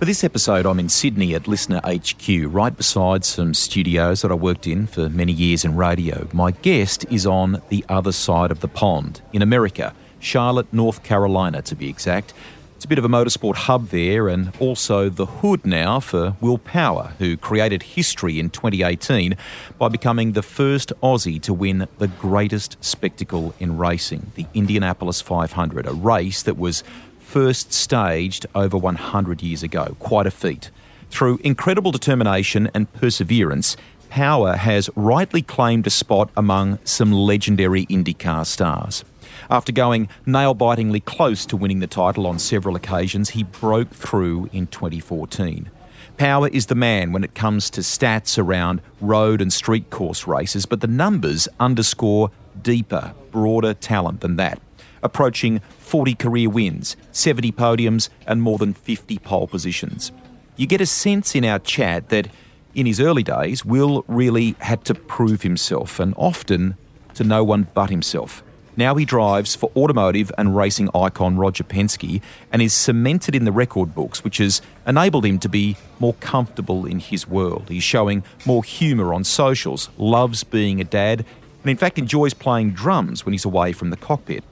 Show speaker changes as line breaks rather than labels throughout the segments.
For this episode, I'm in Sydney at Listener HQ, right beside some studios that I worked in for many years in radio. My guest is on the other side of the pond, in America, Charlotte, North Carolina to be exact. It's a bit of a motorsport hub there and also the hood now for Will Power, who created history in 2018 by becoming the first Aussie to win the greatest spectacle in racing, the Indianapolis 500, a race that was first staged over 100 years ago. Quite a feat. Through incredible determination and perseverance, Power has rightly claimed a spot among some legendary IndyCar stars. After going nail bitingly close to winning the title on several occasions, he broke through in 2014. Power is the man when it comes to stats around road and street course races, but the numbers underscore deeper, broader talent than that. Approaching 40 career wins, 70 podiums, and more than 50 pole positions. You get a sense in our chat that in his early days, Will really had to prove himself, and often to no one but himself. Now he drives for automotive and racing icon Roger Penske and is cemented in the record books, which has enabled him to be more comfortable in his world. He's showing more humour on socials, loves being a dad, and in fact enjoys playing drums when he's away from the cockpit.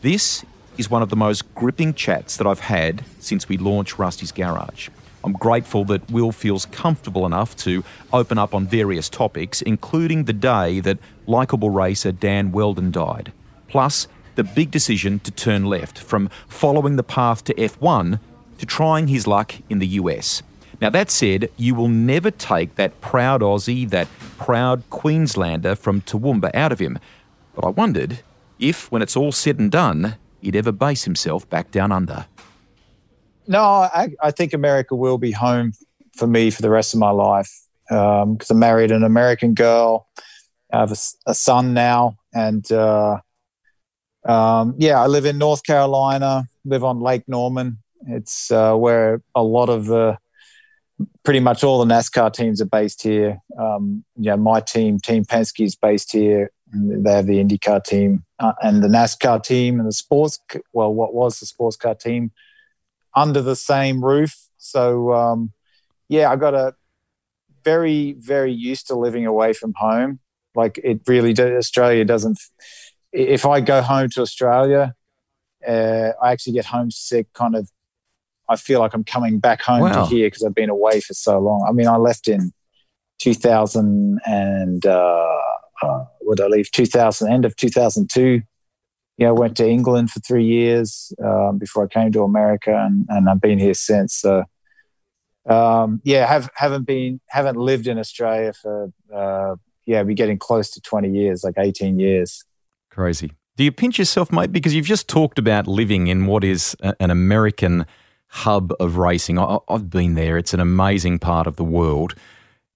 This is one of the most gripping chats that I've had since we launched Rusty's Garage. I'm grateful that Will feels comfortable enough to open up on various topics, including the day that likeable racer Dan Wheldon died plus the big decision to turn left from following the path to F1 to trying his luck in the US. Now, that said, you will never take that proud Aussie, that proud Queenslander from Toowoomba out of him. But I wondered if, when it's all said and done, he'd ever base himself back down under.
No, I, I think America will be home for me for the rest of my life because um, I married an American girl. I have a, a son now, and uh, um, yeah, I live in North Carolina, live on Lake Norman. It's uh, where a lot of the, pretty much all the NASCAR teams are based here. Um, yeah, my team, Team Penske, is based here. They have the IndyCar team uh, and the NASCAR team and the sports, well, what was the sports car team under the same roof. So, um, yeah, I got a very, very used to living away from home. Like it really, Australia doesn't if I go home to Australia, uh, I actually get homesick. Kind of, I feel like I'm coming back home wow. to here because I've been away for so long. I mean, I left in 2000 and uh, uh, would I leave 2000 end of 2002. Yeah, I went to England for three years um, before I came to America, and, and I've been here since. So, um, yeah, have haven't been haven't lived in Australia for uh, yeah, be getting close to 20 years, like 18 years.
Crazy. Do you pinch yourself, mate? Because you've just talked about living in what is a, an American hub of racing. I, have been there. It's an amazing part of the world.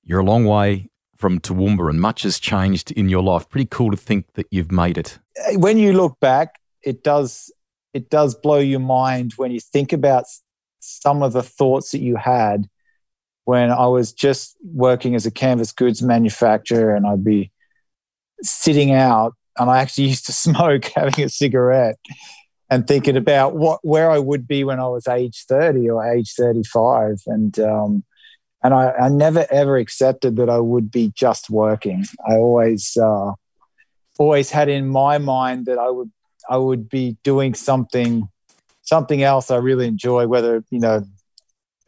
You're a long way from Toowoomba, and much has changed in your life. Pretty cool to think that you've made it.
When you look back, it does it does blow your mind when you think about some of the thoughts that you had when I was just working as a canvas goods manufacturer, and I'd be sitting out and I actually used to smoke having a cigarette and thinking about what where I would be when I was age 30 or age 35 and um, and I, I, never ever accepted that I would be just working I always uh, always had in my mind that I would I would be doing something something else I really enjoy whether you know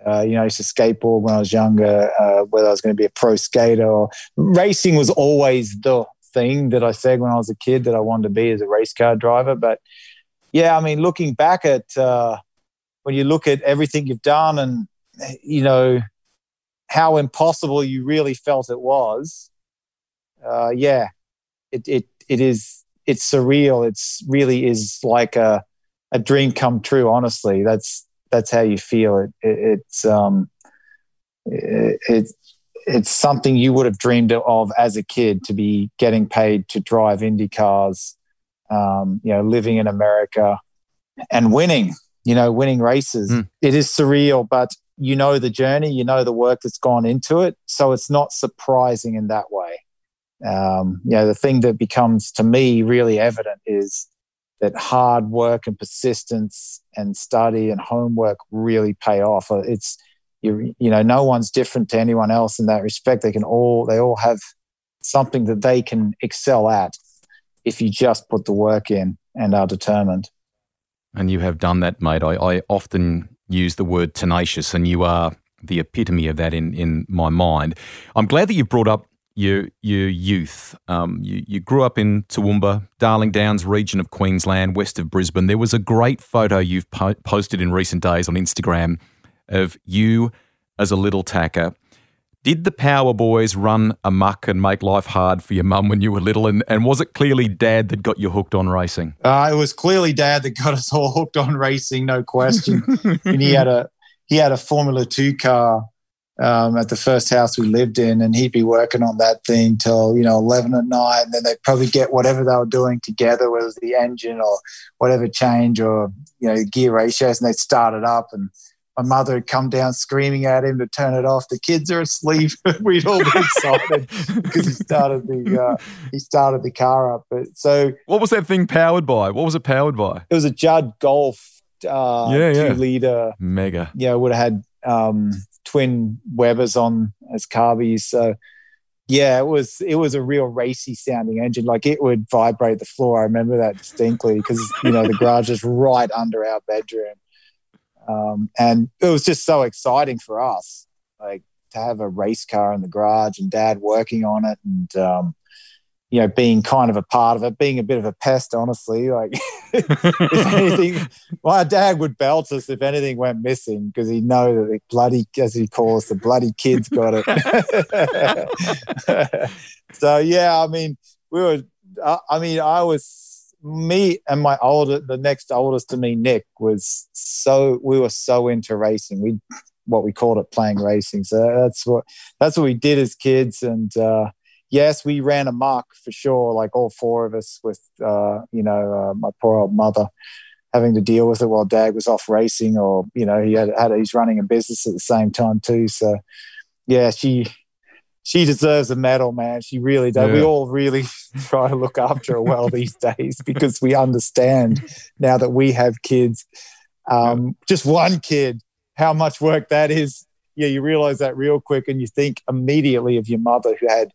uh, you know, I used to skateboard when I was younger, uh, whether I was going to be a pro skater or racing was always the thing that I said when I was a kid that I wanted to be as a race car driver. But yeah, I mean, looking back at uh, when you look at everything you've done and, you know, how impossible you really felt it was, uh, yeah, it, it, it is, it's surreal. It's really is like a, a dream come true. Honestly, that's, that's how you feel it. it it's, um, it, it it's something you would have dreamed of as a kid to be getting paid to drive Indy cars, um, you know, living in America and winning, you know, winning races. Mm. It is surreal, but you know the journey, you know the work that's gone into it. So it's not surprising in that way. Um, you know, the thing that becomes to me really evident is that hard work and persistence and study and homework really pay off. It's you, you know, no one's different to anyone else in that respect. They can all they all have something that they can excel at if you just put the work in and are determined.
And you have done that, mate. I, I often use the word tenacious, and you are the epitome of that in, in my mind. I'm glad that you brought up your your youth. Um, you, you grew up in Toowoomba, Darling Downs region of Queensland, west of Brisbane. There was a great photo you've po- posted in recent days on Instagram of you as a little tacker. Did the Power Boys run amuck and make life hard for your mum when you were little? And, and was it clearly dad that got you hooked on racing?
Uh, it was clearly dad that got us all hooked on racing, no question. and he had a he had a Formula Two car um, at the first house we lived in, and he'd be working on that thing till you know eleven at night, and then they'd probably get whatever they were doing together, whether it was the engine or whatever change or you know gear ratios, and they'd start it up, and my mother had come down screaming at him to turn it off. The kids are asleep. We'd all be excited because he started the uh, he started the car up. But so,
what was that thing powered by? What was it powered by?
It was a Judd Golf uh, yeah, yeah. two liter
mega.
Yeah, it would have had um, twin Webers on as carbies. So yeah, it was it was a real racy sounding engine. Like it would vibrate the floor. I remember that distinctly because you know the garage is right under our bedroom, um, and it was just so exciting for us, like to have a race car in the garage and Dad working on it, and um, you know, being kind of a part of it, being a bit of a pest, honestly. Like, if anything, my dad would belt us if anything went missing because he'd know that the bloody, as he calls the bloody kids got it. so, yeah, I mean, we were, I mean, I was, me and my older, the next oldest to me, Nick, was so, we were so into racing. We, what we called it playing racing. So that's what, that's what we did as kids. And, uh, yes, we ran amok for sure, like all four of us with, uh, you know, uh, my poor old mother having to deal with it while dad was off racing or, you know, he had, had he's running a business at the same time too. So yeah, she, she deserves a medal, man. She really does. Yeah. We all really try to look after her well these days because we understand now that we have kids, um, just one kid, how much work that is. Yeah, you realize that real quick and you think immediately of your mother who had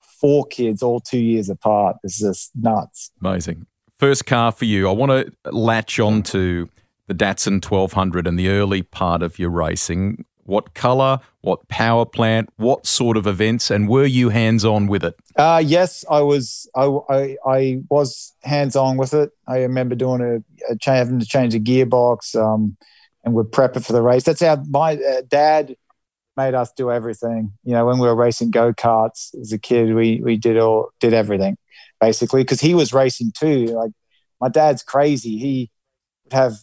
four kids all two years apart. It's just nuts.
Amazing. First car for you. I want to latch on to the Datsun 1200 and the early part of your racing. What colour, what power plant, what sort of events, and were you hands on with it?
Uh, yes, I was. I, I, I was hands on with it. I remember doing a, a having to change a gearbox, um, and we're prepping for the race. That's how my uh, dad made us do everything. You know, when we were racing go karts as a kid, we we did all did everything basically because he was racing too. Like my dad's crazy. He would have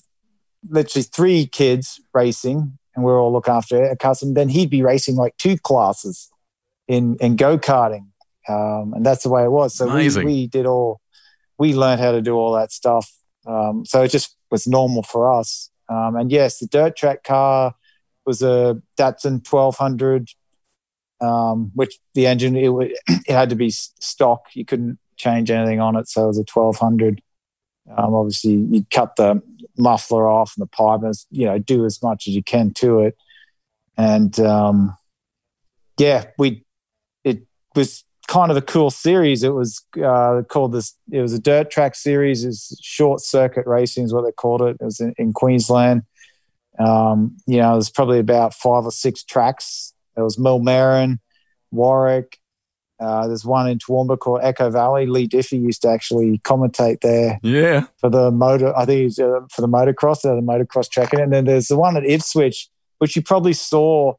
literally three kids racing, and we are all look after a custom. Then he'd be racing like two classes in in go karting, um, and that's the way it was. So we, we did all. We learned how to do all that stuff. Um, so it just was normal for us. Um, and yes, the dirt track car was a Datsun 1200, um, which the engine it, it, had to be stock. You couldn't change anything on it, so it was a 1200. Um, obviously, you'd cut the muffler off and the pipe, and you know, do as much as you can to it. And um, yeah, we it was kind of a cool series. It was uh, called this. It was a dirt track series. It's short circuit racing is what they called it. It was in, in Queensland. Um, you know, there's probably about five or six tracks. There was Millmerran, Warwick. Uh, there's one in Toowoomba called Echo Valley. Leigh Diffey used to actually commentate there.
Yeah.
For the motor, I think was, uh, for the motocross, the motocross track. And then there's the one at Ipswich, which you probably saw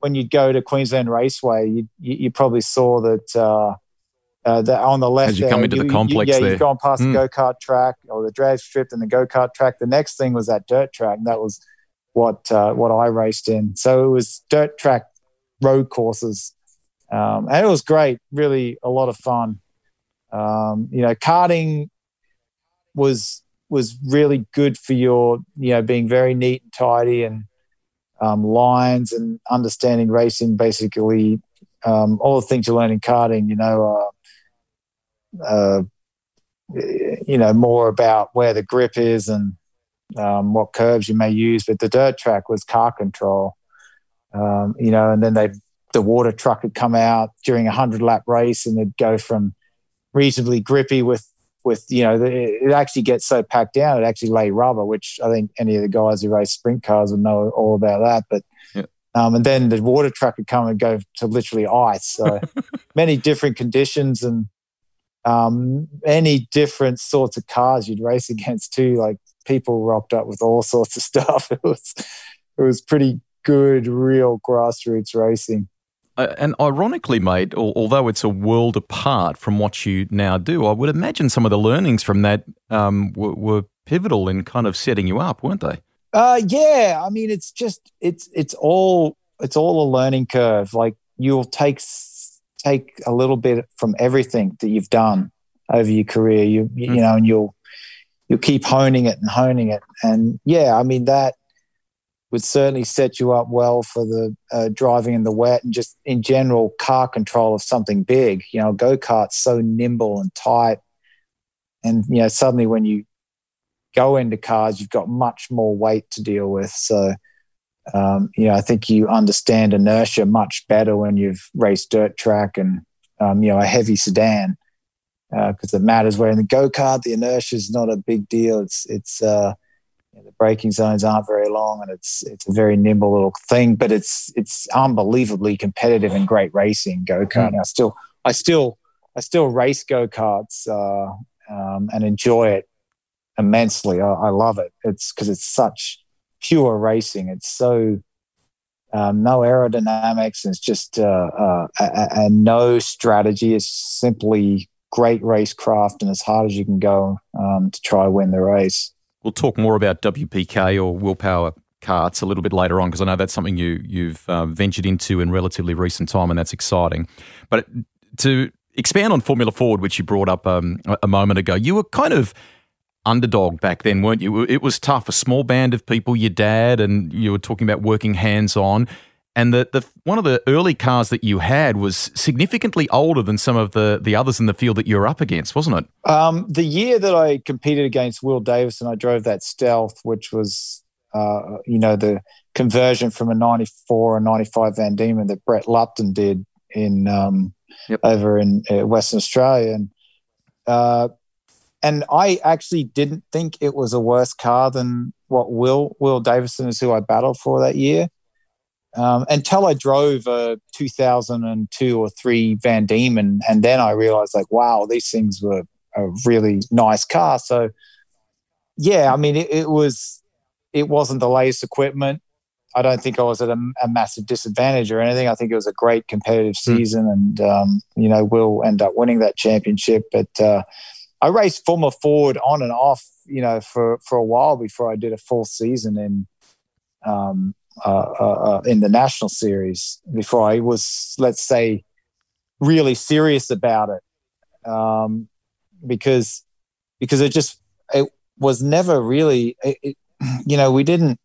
when you go to Queensland Raceway. You, you, you probably saw that uh, uh, the, on the left.
As you come into you, the complex,
yeah,
there.
you've gone past mm. the hmm. go kart track or the drag strip and the go kart track. The next thing was that dirt track, and that was what uh, what I raced in. So it was dirt track road courses Um, and it was great, really a lot of fun. Um, you know, karting was was really good for your, you know, being very neat and tidy and um, lines and understanding racing. Basically, um, all the things you learn in karting. You know, uh, uh, you know more about where the grip is and um, what curves you may use. But the dirt track was car control. Um, you know, and then they the water truck would come out during a hundred lap race and it'd go from reasonably grippy with with you know it actually gets so packed down it actually lay rubber which i think any of the guys who race sprint cars would know all about that but yeah. um, and then the water truck would come and go to literally ice. So many different conditions and um, many different sorts of cars you'd race against too like people rocked up with all sorts of stuff. It was it was pretty good real grassroots racing
and ironically, mate, although it's a world apart from what you now do, I would imagine some of the learnings from that um, were, were, pivotal in kind of setting you up, weren't they?
Uh, yeah, I mean, it's just it's it's all it's all a learning curve. Like you'll take take a little bit from everything that you've done over your career. You you, mm. you know, and you'll you'll keep honing it and honing it. And yeah, I mean that would certainly set you up well for the uh, driving in the wet and just in general car control of something big. You know, go kart's so nimble and tight, and you know suddenly when you go into cars, you've got much more weight to deal with. So, um, you know, I think you understand inertia much better when you've raced dirt track and um, you know a heavy sedan because uh, it matters. Where in the go kart, the inertia is not a big deal. It's it's uh, know, the braking zones aren't very long, and it's it's a very nimble little thing. But it's it's unbelievably competitive and great racing go kart. Mm. I still I still I still race go karts uh, um, and enjoy it immensely. I, I love it. It's because it's such pure racing. It's so um, no aerodynamics. It's just uh, uh, a, a, no strategy. It's simply great racecraft and as hard as you can go um, to try win the race.
We'll talk more about WPK or willpower carts a little bit later on because I know that's something you you've uh, ventured into in relatively recent time, and that's exciting. But to expand on Formula Ford, which you brought up um, a moment ago, you were kind of underdog back then, weren't you? It was tough. A small band of people, your dad, and you were talking about working hands on. And the, the one of the early cars that you had was significantly older than some of the, the others in the field that you were up against, wasn't it?
Um, the year that I competed against Will Davison, I drove that Stealth, which was, uh, you know, the conversion from a 94 or 95 Van Diemen that Brett Lupton did in um, yep. over in uh, Western Australia. And, uh, and I actually didn't think it was a worse car than what Will Will Davison is who I battled for that year um, until I drove a 2002 or three Van Diemen, and then I realized like, wow, these things were a really nice car. So, yeah, I mean, it, it was, it wasn't the latest equipment. I don't think I was at a, a, massive disadvantage or anything. I think it was a great competitive hmm. season, and um, you know we'll end up winning that championship. But uh, I raced Formula Ford on and off, you know, for for a while before I did a full season in um, uh, uh, uh, in the national series before I was, let's say, really serious about it, um, because because it just it was never really, it, it, you know, we didn't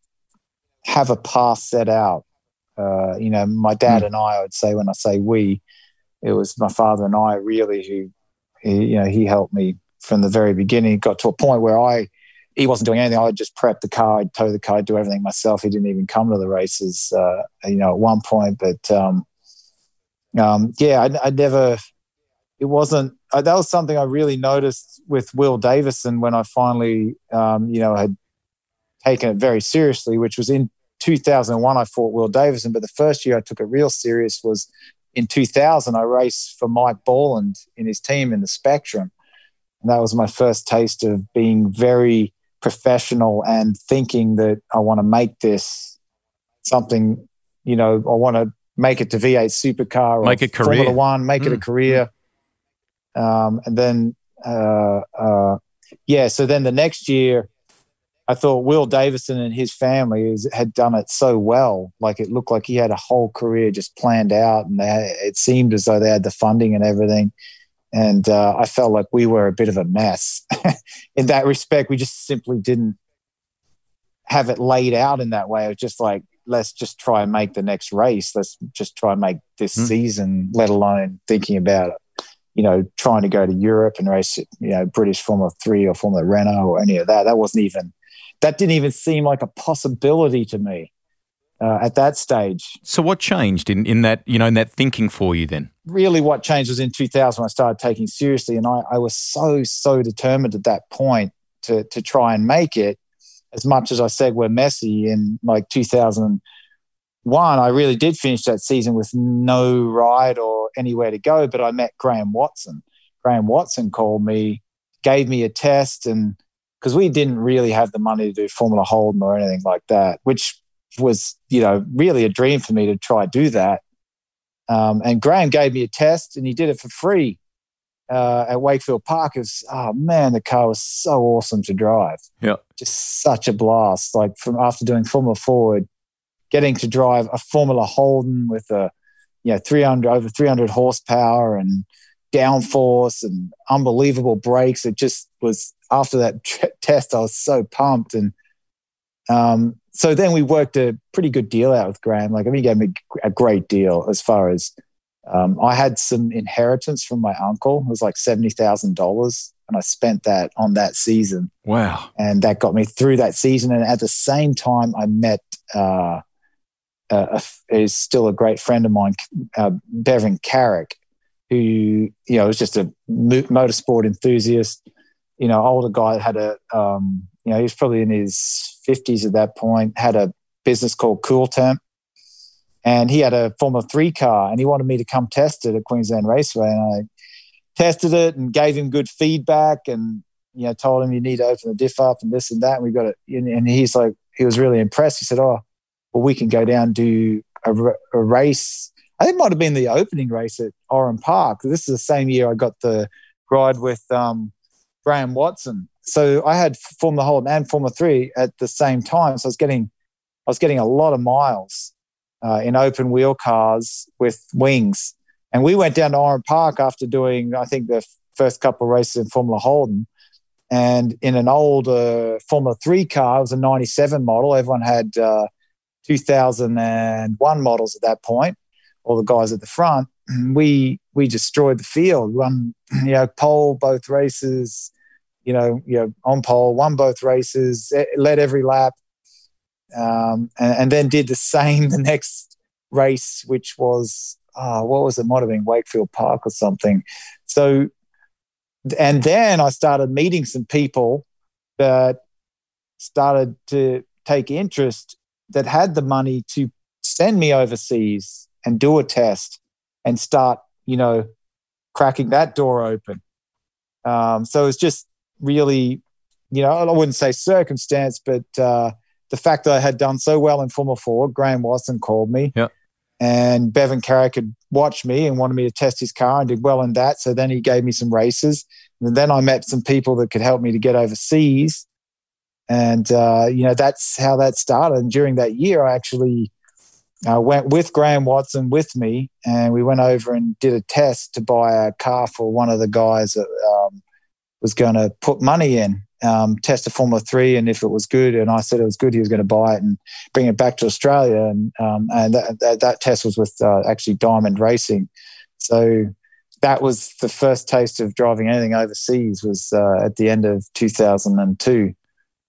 have a path set out. Uh, you know, my dad mm. and I, I would say when I say we, it was my father and I really who, he, you know, he helped me from the very beginning. Got to a point where I he wasn't doing anything. I'd just prep the car, I'd tow the car, I'd do everything myself. He didn't even come to the races, uh, you know, at one point. But um, um, yeah, I, I, never. It wasn't. Uh, that was something I really noticed with Will Davison when I finally, um, you know, had taken it very seriously. Which was in 2001. I fought Will Davison, but the first year I took it real serious was in 2000. I raced for Mike Borland in his team in the Spectrum. And that was my first taste of being very professional and thinking that I want to make this something, you know, I want to make it to V8 supercar or
make it
career.
Formula
One, make mm. it a mm. career. Um, and then, uh, uh, yeah, so then the next year, I thought Will Davison and his family is, had done it so well. Like it looked like he had a whole career just planned out, and they, it seemed as though they had the funding and everything. And uh, I felt like we were a bit of a mess in that respect. We just simply didn't have it laid out in that way. It was just like, let's just try and make the next race. Let's just try and make this mm. season, let alone thinking about you know, trying to go to Europe and race, you know, British Formula Three or Formula Renault or any of that. That wasn't even, that didn't even seem like a possibility to me uh, at that stage.
So, what changed in, in that, you know, in that thinking for you then?
Really, what changed was in 2000 when I started taking seriously, and I, I was so so determined at that point to to try and make it. As much as I said we're messy in like 2001, I really did finish that season with no ride or anywhere to go, but I met Graham Watson. Graham Watson called me, gave me a test, and because we didn't really have the money to do Formula Holden or anything like that, which was, you know, really a dream for me to try do that. Um, and Graham gave me a test, and he did it for free uh, at Wakefield Park. It was, oh man, the car was so awesome to drive.
Yeah,
just such a blast. Like from after doing Formula Ford getting to drive a Formula Holden with a you know 300 over 300 horsepower and downforce and unbelievable brakes. It just was after that t- test, I was so pumped. And um, so then we worked a pretty good deal out with Graham. Like, I mean, he gave me a great deal as far as um, I had some inheritance from my uncle. It was like $70,000. And I spent that on that season.
Wow.
And that got me through that season. And at the same time, I met uh, uh, is still a great friend of mine, uh, Bevan Carrick, who you know was just a motorsport enthusiast. You know, older guy had a um, you know he was probably in his fifties at that point. Had a business called Cool Temp, and he had a Formula Three car, and he wanted me to come test it at Queensland Raceway, and I tested it and gave him good feedback, and you know told him you need to open the diff up and this and that. And we got it, and he's like he was really impressed. He said, "Oh." well, we can go down do a, a race. I think it might have been the opening race at Oran Park. This is the same year I got the ride with um, Graham Watson. So I had Formula Holden and Formula Three at the same time. So I was getting, I was getting a lot of miles uh, in open wheel cars with wings. And we went down to Oran Park after doing, I think, the first couple of races in Formula Holden. And in an old uh, Formula 3 car, it was a 97 model. Everyone had uh, 2001 models at that point, all the guys at the front, we we destroyed the field. Won, you know, pole both races. You know, you know, on pole, won both races, led every lap, um, and, and, then did the same the next race, which was oh, what was it? Might have been Wakefield Park or something. So, and then I started meeting some people that started to take interest that had the money to send me overseas and do a test and start, you know, cracking that door open. Um, so it's just really, you know, I wouldn't say circumstance, but uh, the fact that I had done so well in Formula Ford, Graham Watson called me.
Yeah.
And Bevan Carrick had watched me and wanted me to test his car and did well in that. So then he gave me some races. And then I met some people that could help me to get overseas and uh, you know that's how that started. And during that year, I actually uh, went with Graham Watson with me, and we went over and did a test to buy a car for one of the guys that um, was going to put money in. Um, test a Formula Three, and if it was good, and I said it was good, he was going to buy it and bring it back to Australia. And um, and that, that, that, test was with uh, actually Diamond Racing. So that was the first taste of driving anything overseas. Was uh, at the end of 2002.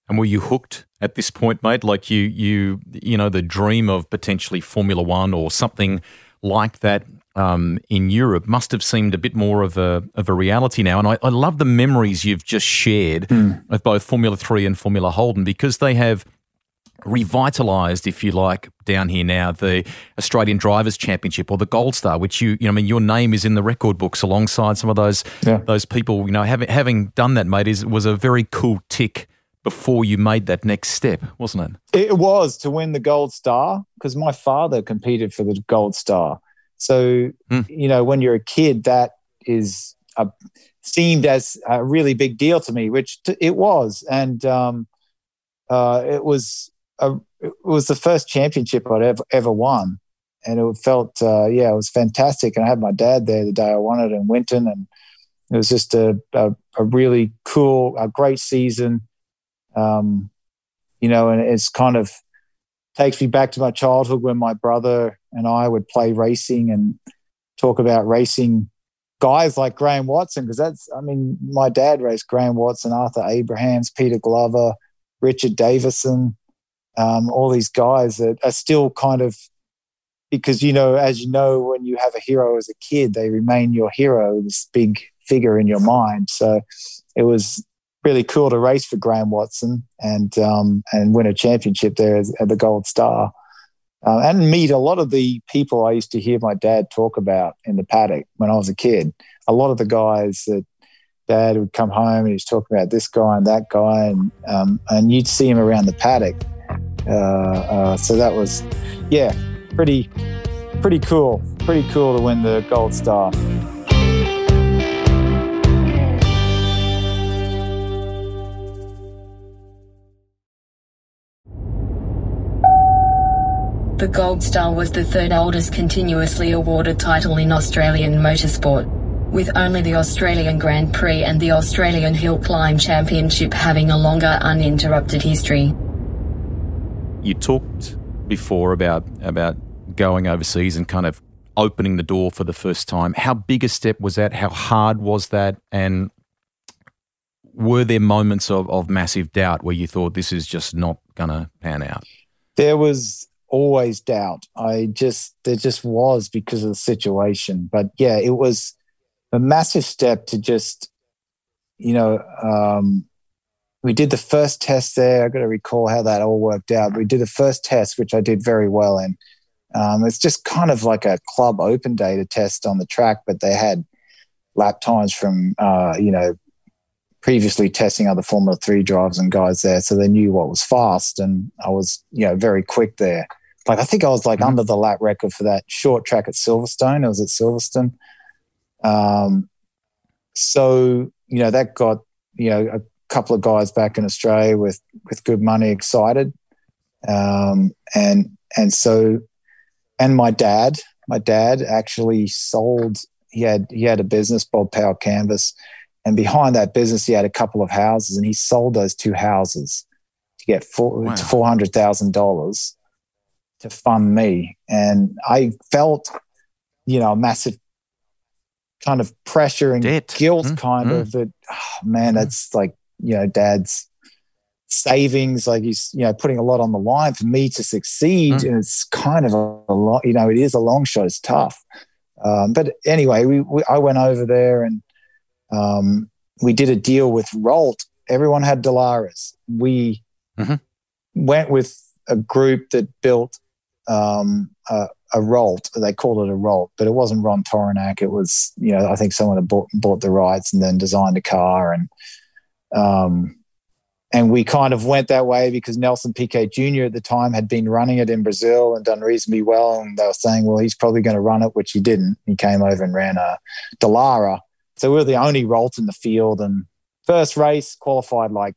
And were you hooked at this point, mate? Like you, you, you know, the dream of potentially Formula One or something like that um, in Europe must have seemed a bit more of a of a reality now. And I, I love the memories you've just shared mm. of both Formula Three and Formula Holden because they have revitalized, if you like, down here now, the Australian Drivers Championship or the Gold Star, which you, you know, I mean, your name is in the record books alongside some of those yeah. those people. You know, having having done that, mate, is was a very cool tick before you made that next step, wasn't
it? It was to win the gold star because my father competed for the gold star. So, mm. you know, when you're a kid, that is a, seemed as a really big deal to me, which t- it was. And, um, uh, it was a, it was the first championship I'd ever ever won, and it felt uh, yeah it was fantastic. And I had my dad there the day I won it in Winton, and it was just a a, a really cool, a great season. Um, you know, and it's kind of takes me back to my childhood when my brother and I would play racing and talk about racing guys like Graham Watson because that's I mean my dad raced Graham Watson, Arthur Abrahams, Peter Glover, Richard Davison, um, all these guys that are still kind of because you know as you know when you have a hero as a kid they remain your hero this big figure in your mind. So it was really cool to race for Graham Watson and um, and win a championship there at the Gold Star. Uh, and meet a lot of the people I used to hear my dad talk about in the paddock when I was a kid. A lot of the guys that dad would come home and he was talking about this guy and that guy, and um, and you'd see him around the paddock. Uh, uh, so that was, yeah, pretty pretty cool. Pretty cool to win the gold star.
The Gold Star was the third oldest continuously awarded title in Australian motorsport, with only the Australian Grand Prix and the Australian Hill Climb Championship having a longer uninterrupted history.
You talked before about about going overseas and kind of opening the door for the first time. How big a step was that? How hard was that? And were there moments of, of massive doubt where you thought this is just not going to pan out?
There was always doubt. I just there just was because of the situation. But yeah, it was a massive step to just, you know, um, we did the first test there. I got to recall how that all worked out. We did the first test, which I did very well in. Um, it's just kind of like a club open data test on the track, but they had lap times from, uh, you know, previously testing other Formula Three drivers and guys there, so they knew what was fast, and I was, you know, very quick there like I think I was like mm-hmm. under the lap record for that short track at Silverstone. I was at Silverstone. Um, so you know that got you know a couple of guys back in Australia with with good money excited, um, and and so and my dad, my dad actually sold. He had he had a business, Bob Power Canvas, and behind that business he had a couple of houses, and he sold those two houses to get four wow. four hundred thousand dollars to fund me. And I felt, you know, massive kind of pressure and Debt. guilt, mm, kind mm. of that, oh, man, that's mm. like, you know, dad's savings, like he's, you know, putting a lot on the line for me to succeed. Mm. And it's kind of a, a, lot, you know, it is a long shot, it's tough. Um, but anyway, we, we, I went over there and um, we did a deal with Ralt. Everyone had Dallaras. We mm-hmm. went with a group that built um, a, a Ralt. They called it a Ralt, but it wasn't Ron Tauranac. It was, you know, I think someone had bought, bought the rights and then designed a car. And, um, and we kind of went that way because Nelson Piquet Jr. at the time had been running it in Brazil and done reasonably well. And they were saying, well, he's probably going to run it, which he didn't. He came over and ran a Dallara. So we were the only Ralt in the field. And first race qualified like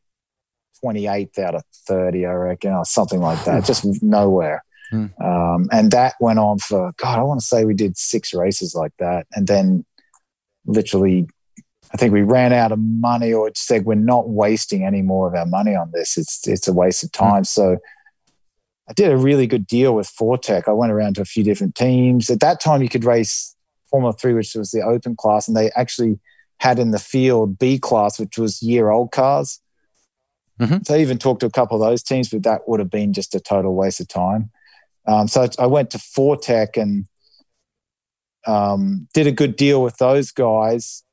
28th out of 30, I reckon, or something like that, just nowhere. Mm. Um, and that went on for, God, I want to say we did six races like that. And then literally, I think we ran out of money or it said, we're not wasting any more of our money on this. It's, it's a waste of time. Mm. So I did a really good deal with Fortec. I went around to a few different teams. At that time, you could race Formula 3, which was the open class, and they actually had in the field B class, which was year old cars. Mm-hmm. So I even talked to a couple of those teams, but that would have been just a total waste of time. Um, so I went to Fortec and um, did a good deal with those guys,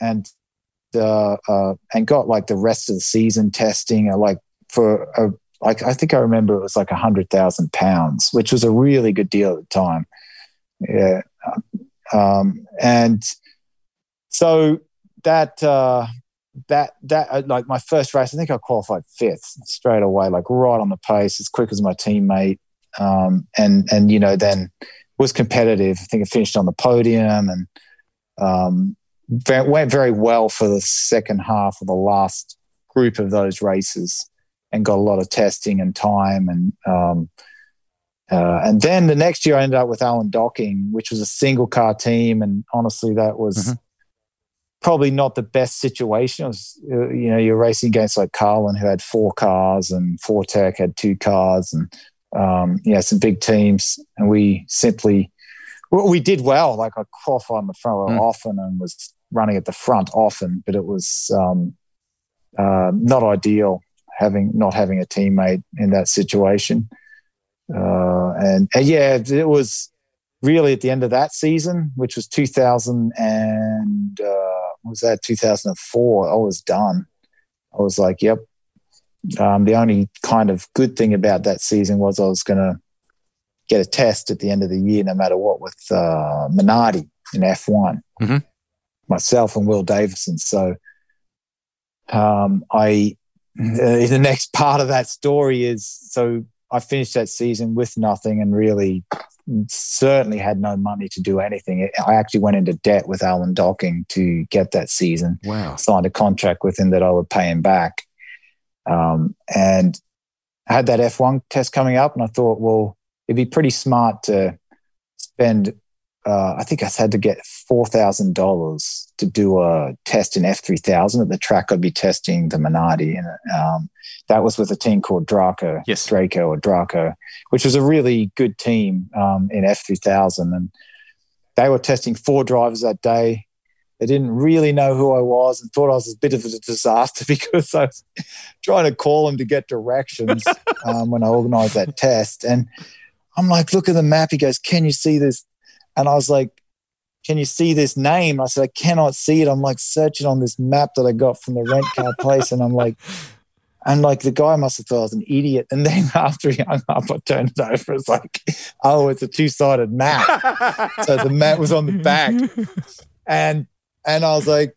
and uh, uh, and got like the rest of the season testing, like for a, like I think I remember it was like a hundred thousand pounds, which was a really good deal at the time. Yeah, um, and so that uh, that that uh, like my first race, I think I qualified fifth straight away, like right on the pace, as quick as my teammate um, and and you know then was competitive. I think it finished on the podium and um, went very well for the second half of the last group of those races. and got a lot of testing and time and um, uh, and then the next year I ended up with Alan Docking, which was a single car team, and honestly, that was mm-hmm. probably not the best situation. It was, uh, you know, you're racing against like Carlin, who had four cars, and Fortec had two cars, and um, yeah, some big teams, and we simply well, we did well. Like I qualified in the front row mm. often and was running at the front often, but it was um, uh, not ideal having not having a teammate in that situation. Uh, and, and, yeah, it was really at the end of that season, which was 2000 and uh, was that 2004? I was done. I was like, yep. Um, the only kind of good thing about that season was I was going to get a test at the end of the year, no matter what, with uh, Minardi in F1, mm-hmm. myself and Will Davison. So um, I, the next part of that story is so I finished that season with nothing and really certainly had no money to do anything. I actually went into debt with Alan Docking to get that season.
Wow.
Signed a contract with him that I would pay him back. Um, and I had that F1 test coming up, and I thought, well, it'd be pretty smart to spend uh, I think I had to get four thousand dollars to do a test in F three thousand at the track. I'd be testing the Minardi, and um, that was with a team called Draco,
yes.
Draco or Draco, which was a really good team um, in F three thousand, and they were testing four drivers that day. They didn't really know who I was and thought I was a bit of a disaster because I was trying to call them to get directions um, when I organised that test. And I'm like, look at the map. He goes, Can you see this and I was like, can you see this name? I said, I cannot see it. I'm like searching on this map that I got from the rent car place. And I'm like, and like the guy must have thought I was an idiot. And then after he hung up, I turned it over. It's like, oh, it's a two sided map. so the map was on the back. And and I was like,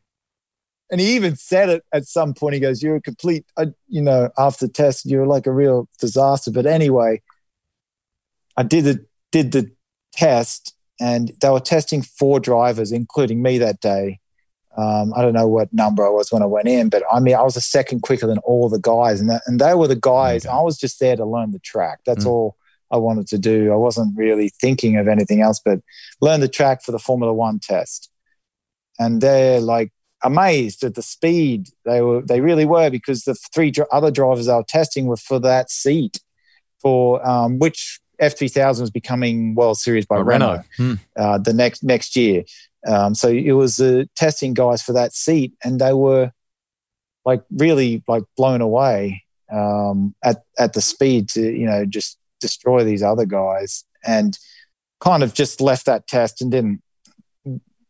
and he even said it at some point. He goes, You're a complete, uh, you know, after test, you're like a real disaster. But anyway, I did the did the test and they were testing four drivers, including me that day. Um, I don't know what number I was when I went in, but I mean, I was a second quicker than all the guys, and that, and they were the guys. Okay. I was just there to learn the track. That's mm. all I wanted to do. I wasn't really thinking of anything else, but learn the track for the Formula One test. And they're like amazed at the speed they were. They really were because the three other drivers they were testing were for that seat, for um, which F3000 was becoming World Series by Renault, Renault. Hmm. Uh, the next next year. Um, so it was the testing guys for that seat, and they were like really like blown away um, at at the speed to you know just destroy these other guys, and kind of just left that test and didn't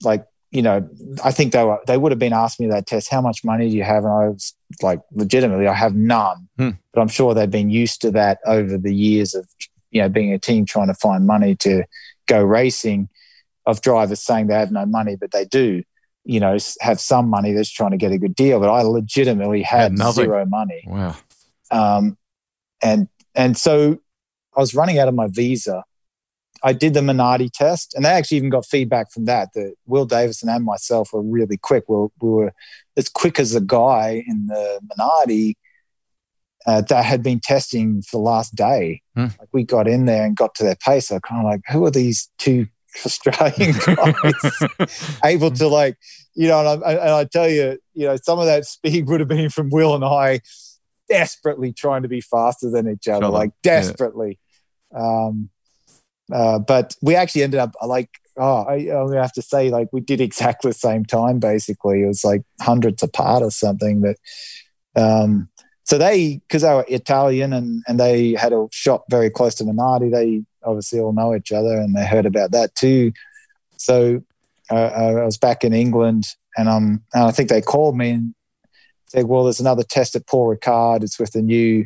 like you know I think they were they would have been asking me that test how much money do you have, and I was like legitimately I have none, hmm. but I'm sure they've been used to that over the years of you know, being a team trying to find money to go racing, of drivers saying they have no money, but they do, you know, have some money that's trying to get a good deal. But I legitimately had zero money.
Wow.
Um, and and so I was running out of my visa. I did the Minardi test, and they actually even got feedback from that. That Will Davison and myself were really quick. We were, we were as quick as a guy in the Minardi uh, that had been testing for the last day. Hmm. Like we got in there and got to their pace. I kind of like, who are these two Australian guys able to like, you know, and I, and I tell you, you know, some of that speed would have been from Will and I desperately trying to be faster than each other, like desperately. Yeah. Um, uh, but we actually ended up like, oh, I, I'm have to say, like, we did exactly the same time. Basically, it was like hundreds apart or something. But um, so they, because they were Italian and, and they had a shop very close to Minardi, they obviously all know each other and they heard about that too. So uh, I was back in England and, um, and I think they called me and said, well, there's another test at Paul Ricard. It's with the new,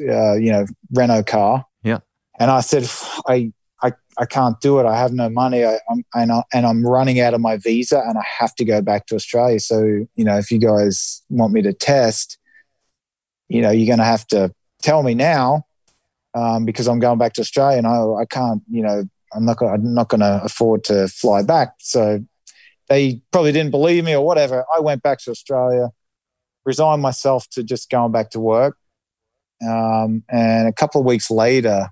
uh, you know, Renault car.
Yeah.
And I said, I, I, I can't do it. I have no money. I, am and, I, and I'm running out of my visa and I have to go back to Australia. So, you know, if you guys want me to test, you know, you're going to have to tell me now um, because I'm going back to Australia and I, I can't, you know, I'm not gonna, I'm not going to afford to fly back. So they probably didn't believe me or whatever. I went back to Australia, resigned myself to just going back to work. Um, and a couple of weeks later,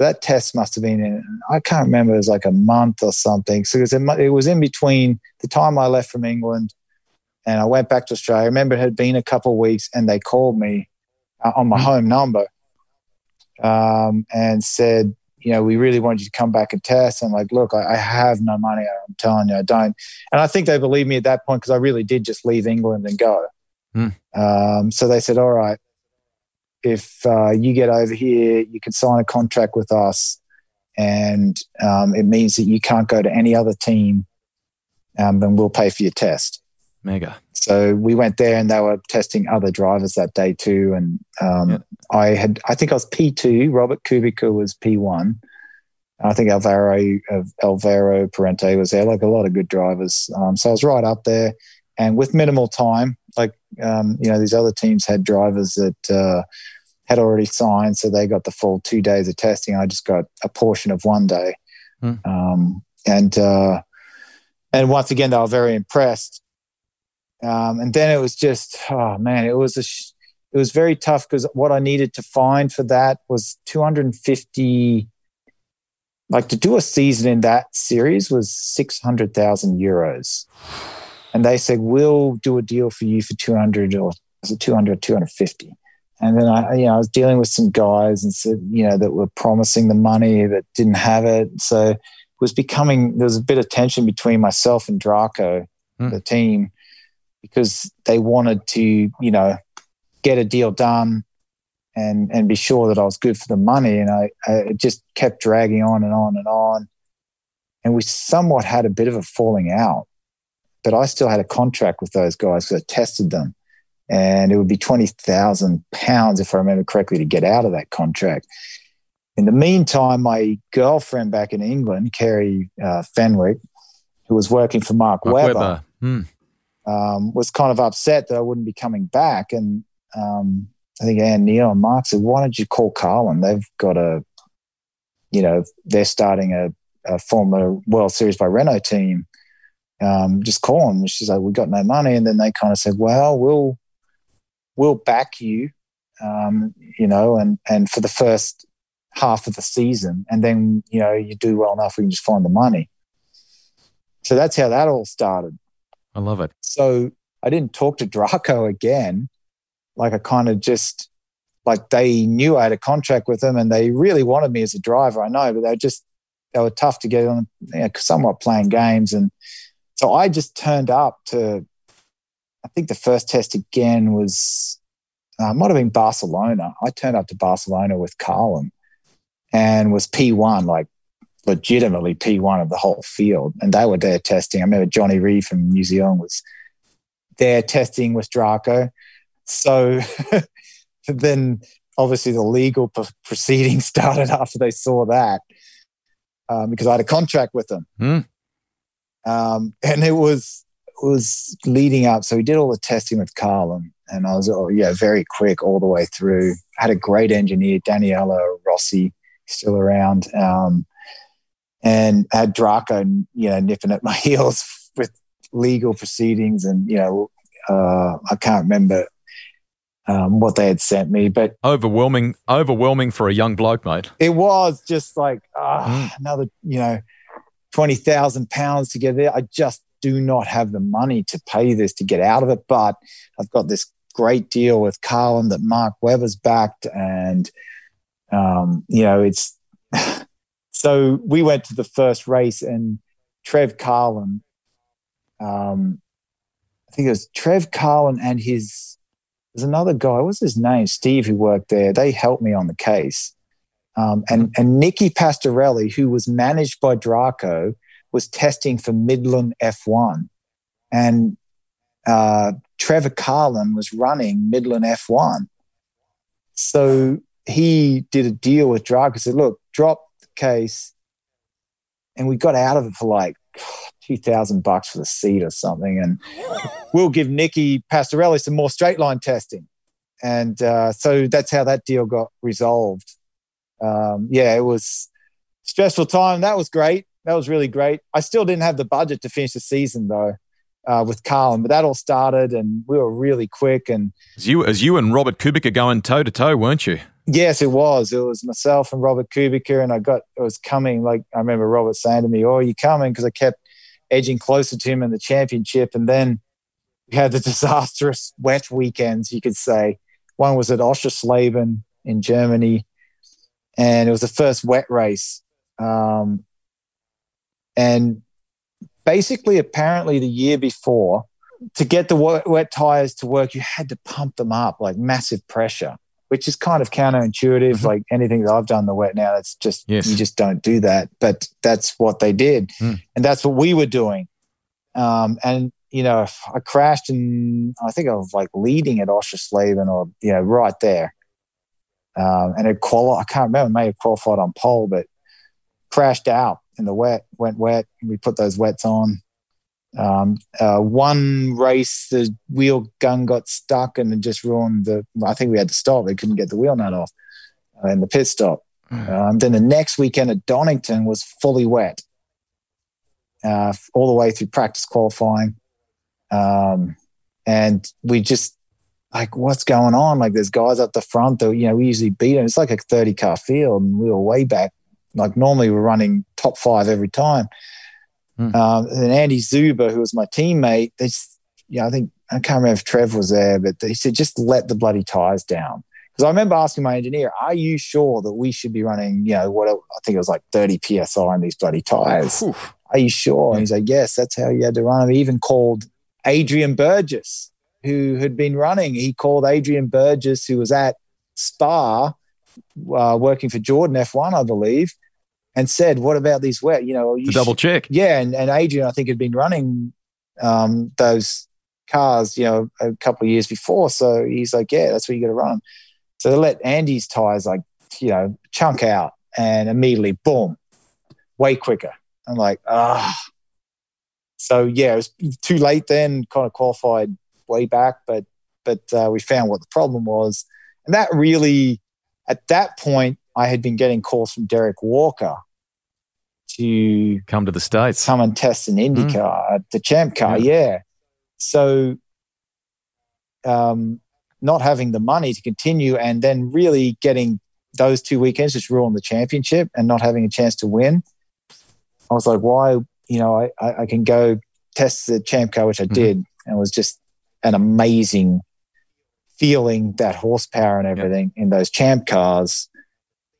so that test must have been in, I can't remember, it was like a month or something. So it was, in, it was in between the time I left from England and I went back to Australia. I remember it had been a couple of weeks and they called me uh, on my mm-hmm. home number um, and said, you know, we really want you to come back and test. And I'm like, look, I, I have no money. I'm telling you, I don't. And I think they believed me at that point because I really did just leave England and go. Mm. Um, so they said, all right, if uh, you get over here, you can sign a contract with us. And um, it means that you can't go to any other team um, and we'll pay for your test.
Mega.
So we went there and they were testing other drivers that day too. And um, yeah. I had, I think I was P2, Robert Kubica was P1. I think Alvaro, of Alvaro Parente was there, like a lot of good drivers. Um, so I was right up there and with minimal time, um, you know, these other teams had drivers that uh, had already signed. So they got the full two days of testing. I just got a portion of one day. Hmm. and, uh, and once again, they were very impressed um, and then it was just, oh man, it was a, sh- it was very tough because what I needed to find for that was 250. Like to do a season in that series was 600,000 euros. And they said, we'll do a deal for you for 200 or was it 200, 250. And then I, you know, I was dealing with some guys and said, you know, that were promising the money but didn't have it. So it was becoming, there was a bit of tension between myself and Draco, mm. the team because they wanted to, you know, get a deal done and and be sure that I was good for the money. And I, I it just kept dragging on and on and on. And we somewhat had a bit of a falling out, but I still had a contract with those guys because I tested them. And it would be twenty thousand pounds, if I remember correctly, to get out of that contract. In the meantime, my girlfriend back in England, Kerry uh, Fenwick, who was working for Mark, Mark Webber, Webber. Hmm um, was kind of upset that I wouldn't be coming back. And um, I think Ann Neale and Mark said, why don't you call Carlin? They've got a, you know, they're starting a, a former World Series by Renault team. Um, just call them. She's like, we got no money. And then they kind of said, well, we'll, we'll back you, um, you know, and, and for the first half of the season. And then, you know, you do well enough, we can just find the money. So that's how that all started.
I love it.
So I didn't talk to Draco again. Like I kind of just like they knew I had a contract with them and they really wanted me as a driver. I know, but they were just they were tough to get on, you know, somewhat playing games. And so I just turned up to. I think the first test again was uh, might have been Barcelona. I turned up to Barcelona with Carlin and was P1, like legitimately P1 of the whole field. And they were there testing. I remember Jonny Reid from New Zealand was there testing with Draco. So then obviously the legal p- proceedings started after they saw that um, because I had a contract with them. Mm. Um, and it was it was leading up. So we did all the testing with Carlin and I was, oh, yeah, very quick all the way through. I had a great engineer, Daniela Rossi, still around. Um, and had Draco, you know, nipping at my heels with legal proceedings, and you know, uh, I can't remember um, what they had sent me, but
overwhelming, overwhelming for a young bloke, mate.
It was just like uh, mm. another, you know, twenty thousand pounds to get there. I just do not have the money to pay this to get out of it, but I've got this great deal with Carlin that Mark Webber's backed, and um, you know, it's so we went to the first race and Trev Carlin, um, I think it was Trev Carlin and his, there's another guy, what's his name? Steve, who worked there. They helped me on the case. Um, and, and Nicky Pastorelli, who was managed by Draco, was testing for Midland F1. And uh, Trevor Carlin was running Midland F1. So he did a deal with Draco, said, look, drop the case, and we got out of it for like two thousand bucks for the seat or something, and we'll give Nicky Pastorelli some more straight line testing, and uh, so that's how that deal got resolved. Um, yeah, it was stressful time. That was great. That was really great. I still didn't have the budget to finish the season though. uh, with Carlin. But that all started, and we were really quick. And
as you as you and Robert Kubica going toe to toe, weren't you?
Yes, it was. It was myself and Robert Kubica, and I got it was coming. Like I remember Robert saying to me, "Oh, are you coming?" Because I kept edging closer to him in the championship, and then we had the disastrous wet weekends, you could say. One was at Oschersleben in Germany, and it was the first wet race. Um, and basically, apparently, the year before, to get the wet, wet tires to work, you had to pump them up like massive pressure, which is kind of counterintuitive. Mm-hmm. Like anything that I've done the wet now, it's just yes. you just don't do that. But that's what they did, mm. and that's what we were doing. Um, and you know, I crashed and I think I was like leading at Oschersleben or you know right there. Um, and it quali- I can't remember, may have qualified on pole, but crashed out in the wet, went wet. And we put those wets on. Um, uh, one race, the wheel gun got stuck and it just ruined the. I think we had to stop. We couldn't get the wheel nut off uh, in the pit stop. Hmm. Um, then the next weekend at Donington was fully wet, uh, all the way through practice qualifying, um, and we just like, what's going on? Like, there's guys up the front that you know we usually beat them. It's like a 30 car field, and we were way back. Like normally we're running top five every time. Mm. Um, and Andy Zuber, who was my teammate, they, yeah, I think I can't remember if Trev was there, but he said just let the bloody tires down. Because I remember asking my engineer, "Are you sure that we should be running? You know, what I think it was like 30 psi on these bloody tires. Oof. Are you sure?" And he's like, "Yes, that's how you had to run them." He even called Adrian Burgess, who had been running. He called Adrian Burgess, who was at Spa, uh, working for Jordan F1, I believe, and said, "What about these wet? You know, you
double check."
Yeah, and, and Adrian, I think, had been running um, those cars, you know, a couple of years before. So he's like, "Yeah, that's what you got to run." So they let Andy's tires like you know chunk out, and immediately, boom, way quicker. I'm like, ah. So yeah, it was too late then. Kind of qualified way back, but but uh, we found what the problem was, and that really, at that point, I had been getting calls from Derek Walker to
come to the states,
come and test an IndyCar, mm. the Champ Car, yeah. yeah. So, um, not having the money to continue, and then really getting those two weekends just ruin the championship and not having a chance to win. I was like, why? You know, I, I, I can go test the Champ Car, which I mm-hmm. did, and was just an amazing feeling that horsepower and everything in those champ cars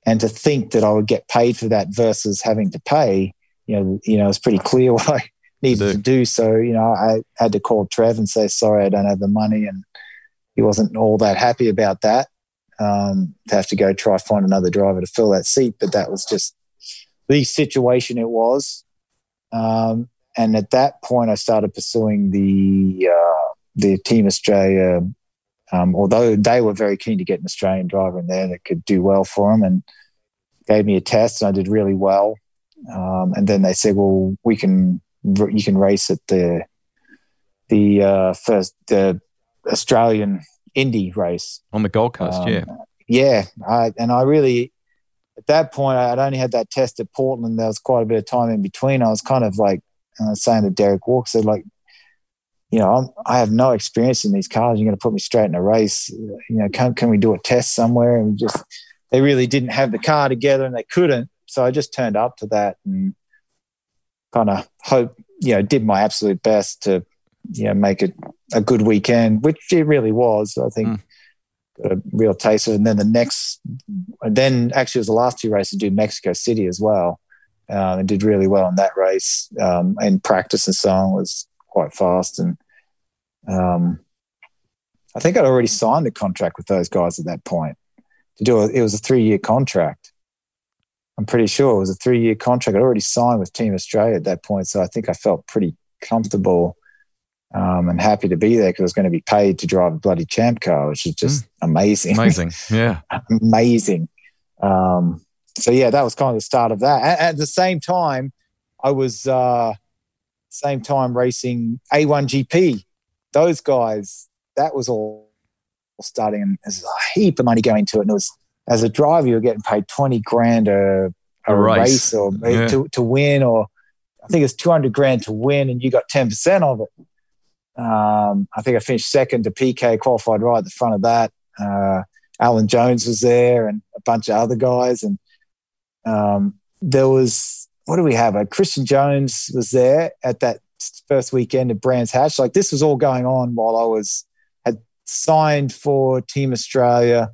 and to think that I would get paid for that versus having to pay, you know, you know, it's pretty clear what I needed to do. So, you know, I had to call Trev and say, sorry, I don't have the money. And he wasn't all that happy about that. Um, to have to go try find another driver to fill that seat. But that was just the situation it was. Um, and at that point, I started pursuing the uh, the Team Australia um, although they were very keen to get an Australian driver in there that could do well for them, and gave me a test, and I did really well. Um, and then they said, "Well, we can you can race at the the uh, first the Australian Indy race
on the Gold Coast." Um, yeah,
yeah. I, and I really at that point I'd only had that test at Portland. There was quite a bit of time in between. I was kind of like uh, saying to Derek Walker, said like you know, I'm, i have no experience in these cars. You're going to put me straight in a race. You know, can, can we do a test somewhere? And just, they really didn't have the car together and they couldn't. So I just turned up to that and kind of hope, you know, did my absolute best to, you know, make it a good weekend, which it really was. I think mm. got a real taste of it. And then the next, then actually it was the last two races, to do Mexico City as well. Um, and did really well in that race um, in practice and so on was quite fast. And um, I think I'd already signed the contract with those guys at that point to do it. It was a three year contract. I'm pretty sure it was a three year contract. I'd already signed with Team Australia at that point. So I think I felt pretty comfortable um, and happy to be there because I was going to be paid to drive a bloody champ car, which is just mm. amazing.
Amazing. Yeah.
amazing. Um, so yeah, that was kind of the start of that. At, at the same time, I was uh, same time racing A1GP. Those guys, that was all starting, and there's a heap of money going to it. And it was as a driver, you're getting paid twenty grand a, a, a race. race. or yeah. to, to win, or I think it's two hundred grand to win, and you got ten percent of it. Um, I think I finished second to Piquet, qualified right at the front of that. Uh, Alan Jones was there and a bunch of other guys. And um, there was, what do we have? Uh, Christian Jones was there at that first weekend of Brands Hatch. Like this was all going on while I was, had signed for Team Australia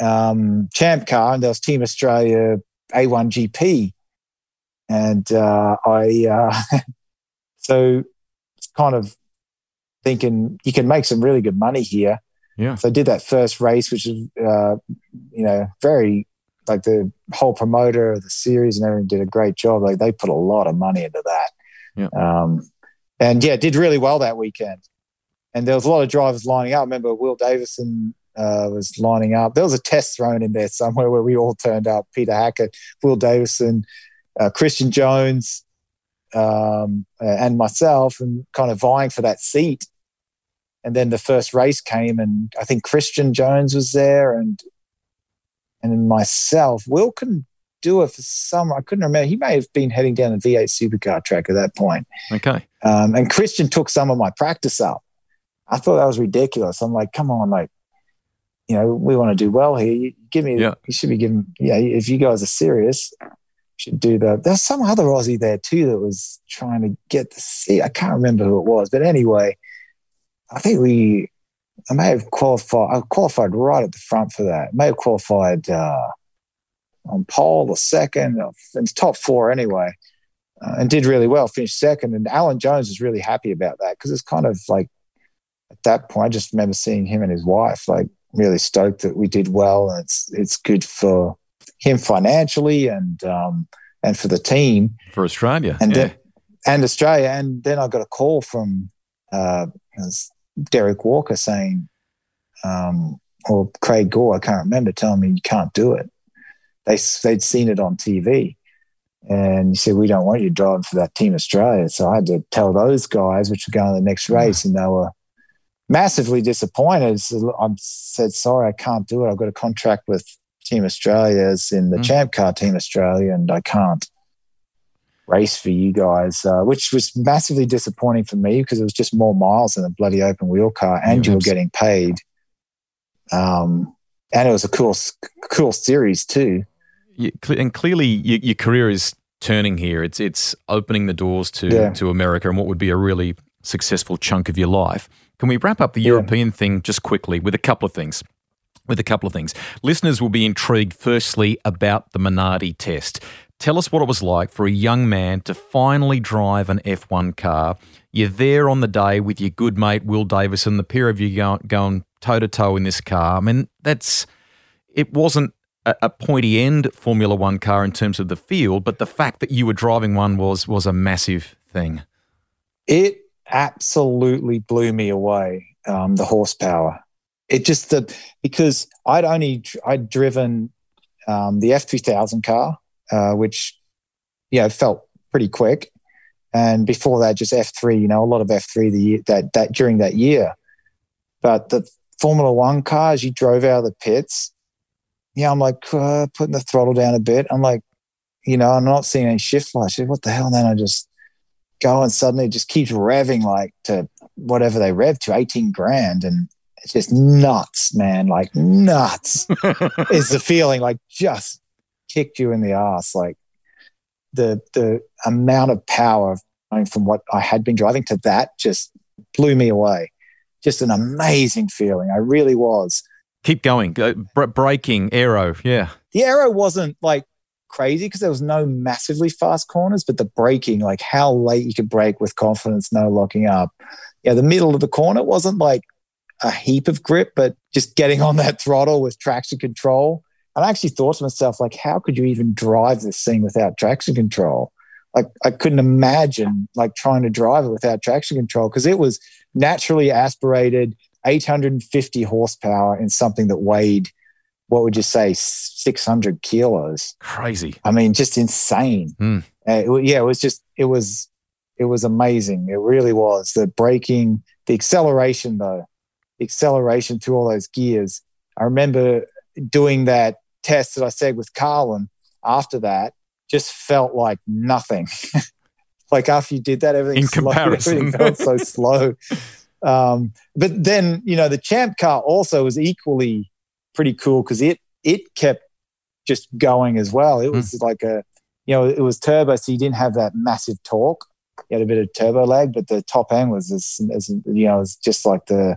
um, Champ Car and there was Team Australia A1GP. And uh, I, uh, so it's kind of thinking you can make some really good money here.
Yeah.
So I did that first race, which is, uh, you know, very like the whole promoter of the series and everything did a great job. Like they put a lot of money into that.
Yeah.
Um, and yeah, did really well that weekend. And there was a lot of drivers lining up. I remember Will Davison uh, was lining up. There was a test thrown in there somewhere where we all turned up. Peter Hackett, Will Davison, uh, Christian Jones, um, and myself, and kind of vying for that seat. And then the first race came, and I think Christian Jones was there, and and myself. Will couldn't do it for some. I couldn't remember. He may have been heading down the V8 supercar track at that point.
Okay.
Um, and Christian took some of my practice up. I thought that was ridiculous. I'm like, come on, like, you know, we want to do well here. You give me,
Yeah.
you should be giving, yeah, if you guys are serious, you should do that. There's some other Aussie there too that was trying to get the seat. I can't remember who it was, but anyway, I think we, I may have qualified, I qualified right at the front for that. May have qualified uh, on pole or second, or in the top four anyway, uh, and did really well, finished second. And Alan Jones was really happy about that because it's kind of like, at that point, I just remember seeing him and his wife like really stoked that we did well, and it's it's good for him financially and um, and for the team
For Australia.
and
yeah.
then, and Australia. And then I got a call from uh, Derek Walker saying, um, or Craig Gore, I can't remember, telling me you can't do it. They they'd seen it on TV, and he said we don't want you driving for that Team Australia. So I had to tell those guys, which were going to the next race, and they were massively disappointed. So I said, sorry, I can't do it. I've got a contract with Team Australia as in the
Mm.
Champ Car Team Australia, and I can't race for you guys, uh, which was massively disappointing for me because it was just more miles than a bloody open wheel car, and
Yeah,
you were getting paid. Um, and it was a cool, cool series too.
You, and clearly, your, your career is turning here. It's it's opening the doors to
Yeah.
to America and what would be a really successful chunk of your life. Can we wrap up the
Yeah.
European thing just quickly with a couple of things? With a couple of things, listeners will be intrigued. Firstly, about the Minardi test. Tell us what it was like for a young man to finally drive an F1 car. You're there on the day with your good mate Will Davison. The pair of you go, going toe to toe in this car. I mean, that's it wasn't a, a pointy end Formula One car in terms of the field, but the fact that you were driving one was was a massive thing.
It absolutely blew me away. Um, the horsepower. It just the because I'd only I'd driven um, the F three thousand car, uh, which you know felt pretty quick, and before that just F three. You know, a lot of F three the year that that during that year, but the Formula One cars you drove out of the pits. Yeah, I'm like uh, putting the throttle down a bit. I'm like, you know, I'm not seeing any shift lights. What the hell? And then I just go and suddenly it just keeps revving like to whatever they rev to 18 grand and it's just nuts man like nuts is the feeling like just kicked you in the ass like the the amount of power going from what I had been driving to that just blew me away just an amazing feeling I really was
Keep going. Go, br- braking, aero. Yeah.
the aero wasn't like crazy because there was no massively fast corners, but the braking, like how late you could brake with confidence, no locking up. Yeah, the middle of the corner wasn't like a heap of grip, but just getting on that throttle with traction control. And I actually thought to myself, like, how could you even drive this thing without traction control? Like, I couldn't imagine like trying to drive it without traction control because it was naturally aspirated 850 horsepower in something that weighed, what would you say, 600 kilos.
Crazy.
I mean, just insane.
Hmm.
Uh, it yeah, it was just, it was, it was amazing. It really was. The braking, the acceleration, though, the acceleration through all those gears. I remember doing that test that I said with Carlin after that, just felt like nothing. like after you did that, everything
in comparison,
everything felt so slow. Um, but then you know the champ car also was equally pretty cool because it it kept just going as well. It was mm. like a you know it was turbo, so you didn't have that massive torque. You had a bit of turbo lag, but the top end was as, as you know, was just like the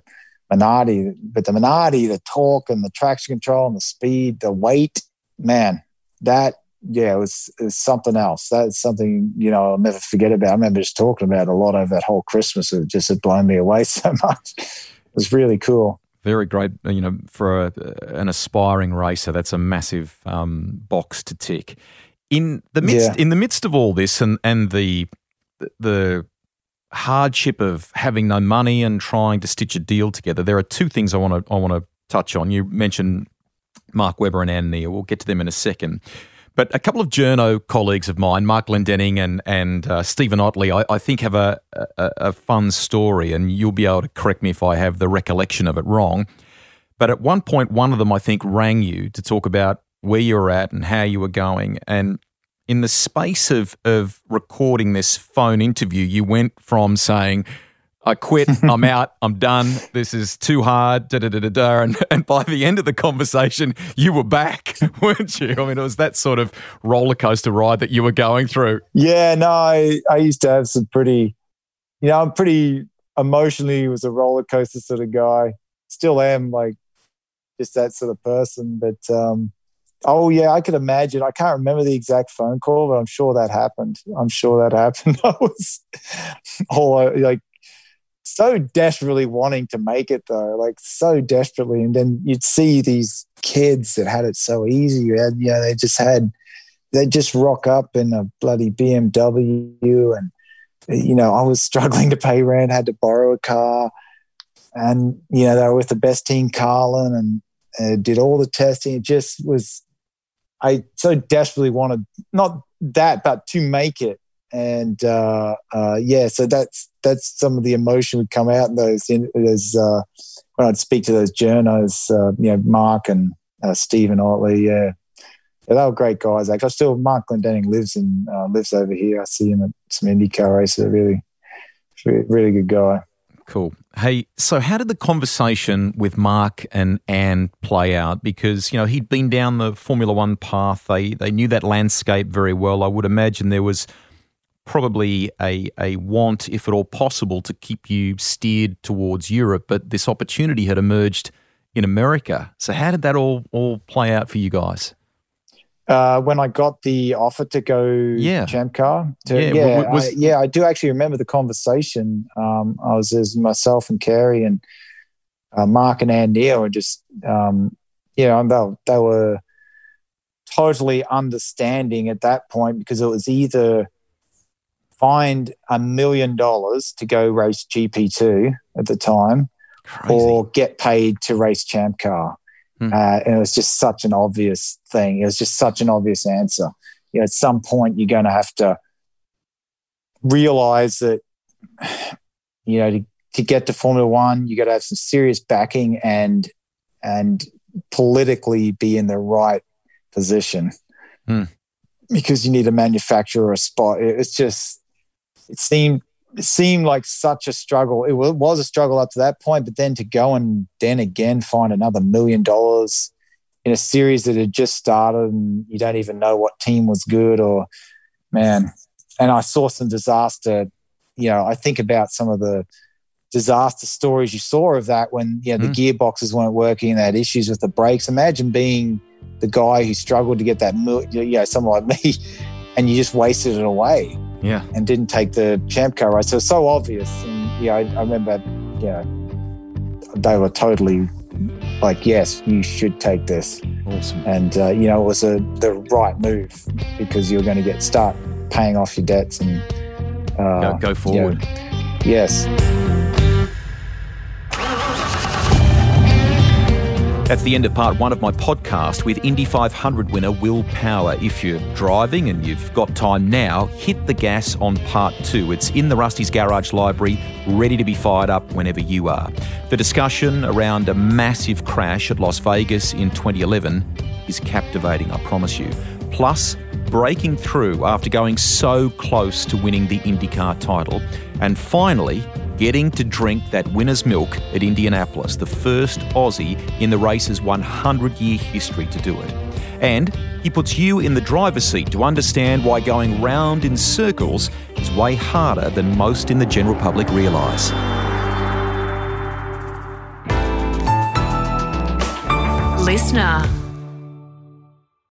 Minardi. But the Minardi, the torque and the traction control and the speed, the weight, man, that yeah, it was, it was something else. That's something you know I'll never forget about. I remember just talking about a lot over that whole Christmas. It just had blown me away so much. It was really cool.
Very great, you know, for a, an aspiring racer. That's a massive um, box to tick. In the midst, yeah. in the midst of all this, and and the the hardship of having no money and trying to stitch a deal together, there are two things I want to I want to touch on. You mentioned Mark Webber and Ann Neale. We'll get to them in a second. But a couple of journo colleagues of mine, Mark Glendenning and and uh, Stephen Ottley, I, I think have a, a, a fun story, and you'll be able to correct me if I have the recollection of it wrong. But at one point, one of them I think rang you to talk about where you were at and how you were going, and in the space of of recording this phone interview, you went from saying I quit. I'm out. I'm done. This is too hard. Da, da, da, da, da. And, and by the end of the conversation, you were back, weren't you? I mean, it was that sort of roller coaster ride that you were going through.
Yeah, no, I, I used to have some pretty, you know, I'm pretty emotionally was a roller coaster sort of guy. Still am like just that sort of person. But um, oh yeah, I could imagine. I can't remember the exact phone call, but I'm sure that happened. I'm sure that happened. I was all like so desperately wanting to make it though, like so desperately. And then you'd see these kids that had it so easy. You had, you know, they just had, they just rock up in a bloody BMW. And, you know, I was struggling to pay rent, had to borrow a car. And, you know, they were with the best team, Carlin, and uh, did all the testing. It just was, I so desperately wanted, not that, but to make it and uh, uh, yeah, so that's that's some of the emotion would come out in those in those uh, when I'd speak to those journos, uh, you know, Mark and uh, Stephen Ottley, yeah. yeah. they were great guys. Actually, I still Mark Glendenning lives in uh, lives over here. I see him at some IndyCar races. Really, really good guy.
Cool. Hey, so how did the conversation with Mark and Ann play out? Because you know he'd been down the Formula One path. They they knew that landscape very well. I would imagine there was probably a, a want, if at all possible, to keep you steered towards Europe, but this opportunity had emerged in America. So, how did that all, all play out for you guys?
Uh, when I got the offer to go yeah. Champ Car, to, yeah, yeah, was, I, yeah, I do actually remember the conversation. Um, I was as myself and Carey and uh, Mark and Ann Neale, and just um, you know, they, they were totally understanding at that point because it was either find a million dollars to go race GP2 at the time Crazy. or get paid to race Champ Car. Hmm. Uh, and it was just such an obvious thing. It was just such an obvious answer. You know, at some point, you're going to have to realize that, you know, to, to get to Formula One, you got to have some serious backing and and politically be in the right position. Hmm because you need a manufacturer a spot. It's just it seemed seemed like such a struggle. It was a struggle up to that point, but then to go and then again find another million dollars in a series that had just started and you don't even know what team was good or man. And I saw some disaster. You know, I think about some of the disaster stories you saw of that when you know the mm. gearboxes weren't working, they had issues with the brakes. Imagine being the guy who struggled to get that, you know, someone like me, and you just wasted it away
yeah,
and didn't take the champ car race. So so obvious. And yeah, I, I remember, yeah, they were totally like, yes, you should take this.
Awesome.
And uh, you know, it was a the right move because you're going to get start paying off your debts and
uh, go, go forward.
You know, yes.
That's the end of part one of my podcast with Indy 500 winner Will Power. If you're driving and you've got time now, hit the gas on part two. It's in the Rusty's Garage Library, ready to be fired up whenever you are. The discussion around a massive crash at Las Vegas in 2011 is captivating, I promise you. plus breaking through after going so close to winning the IndyCar title, and finally getting to drink that winner's milk at Indianapolis, the first Aussie in the race's 100 year history to do it. And he puts you in the driver's seat to understand why going round in circles is way harder than most in the general public realise.
Listener.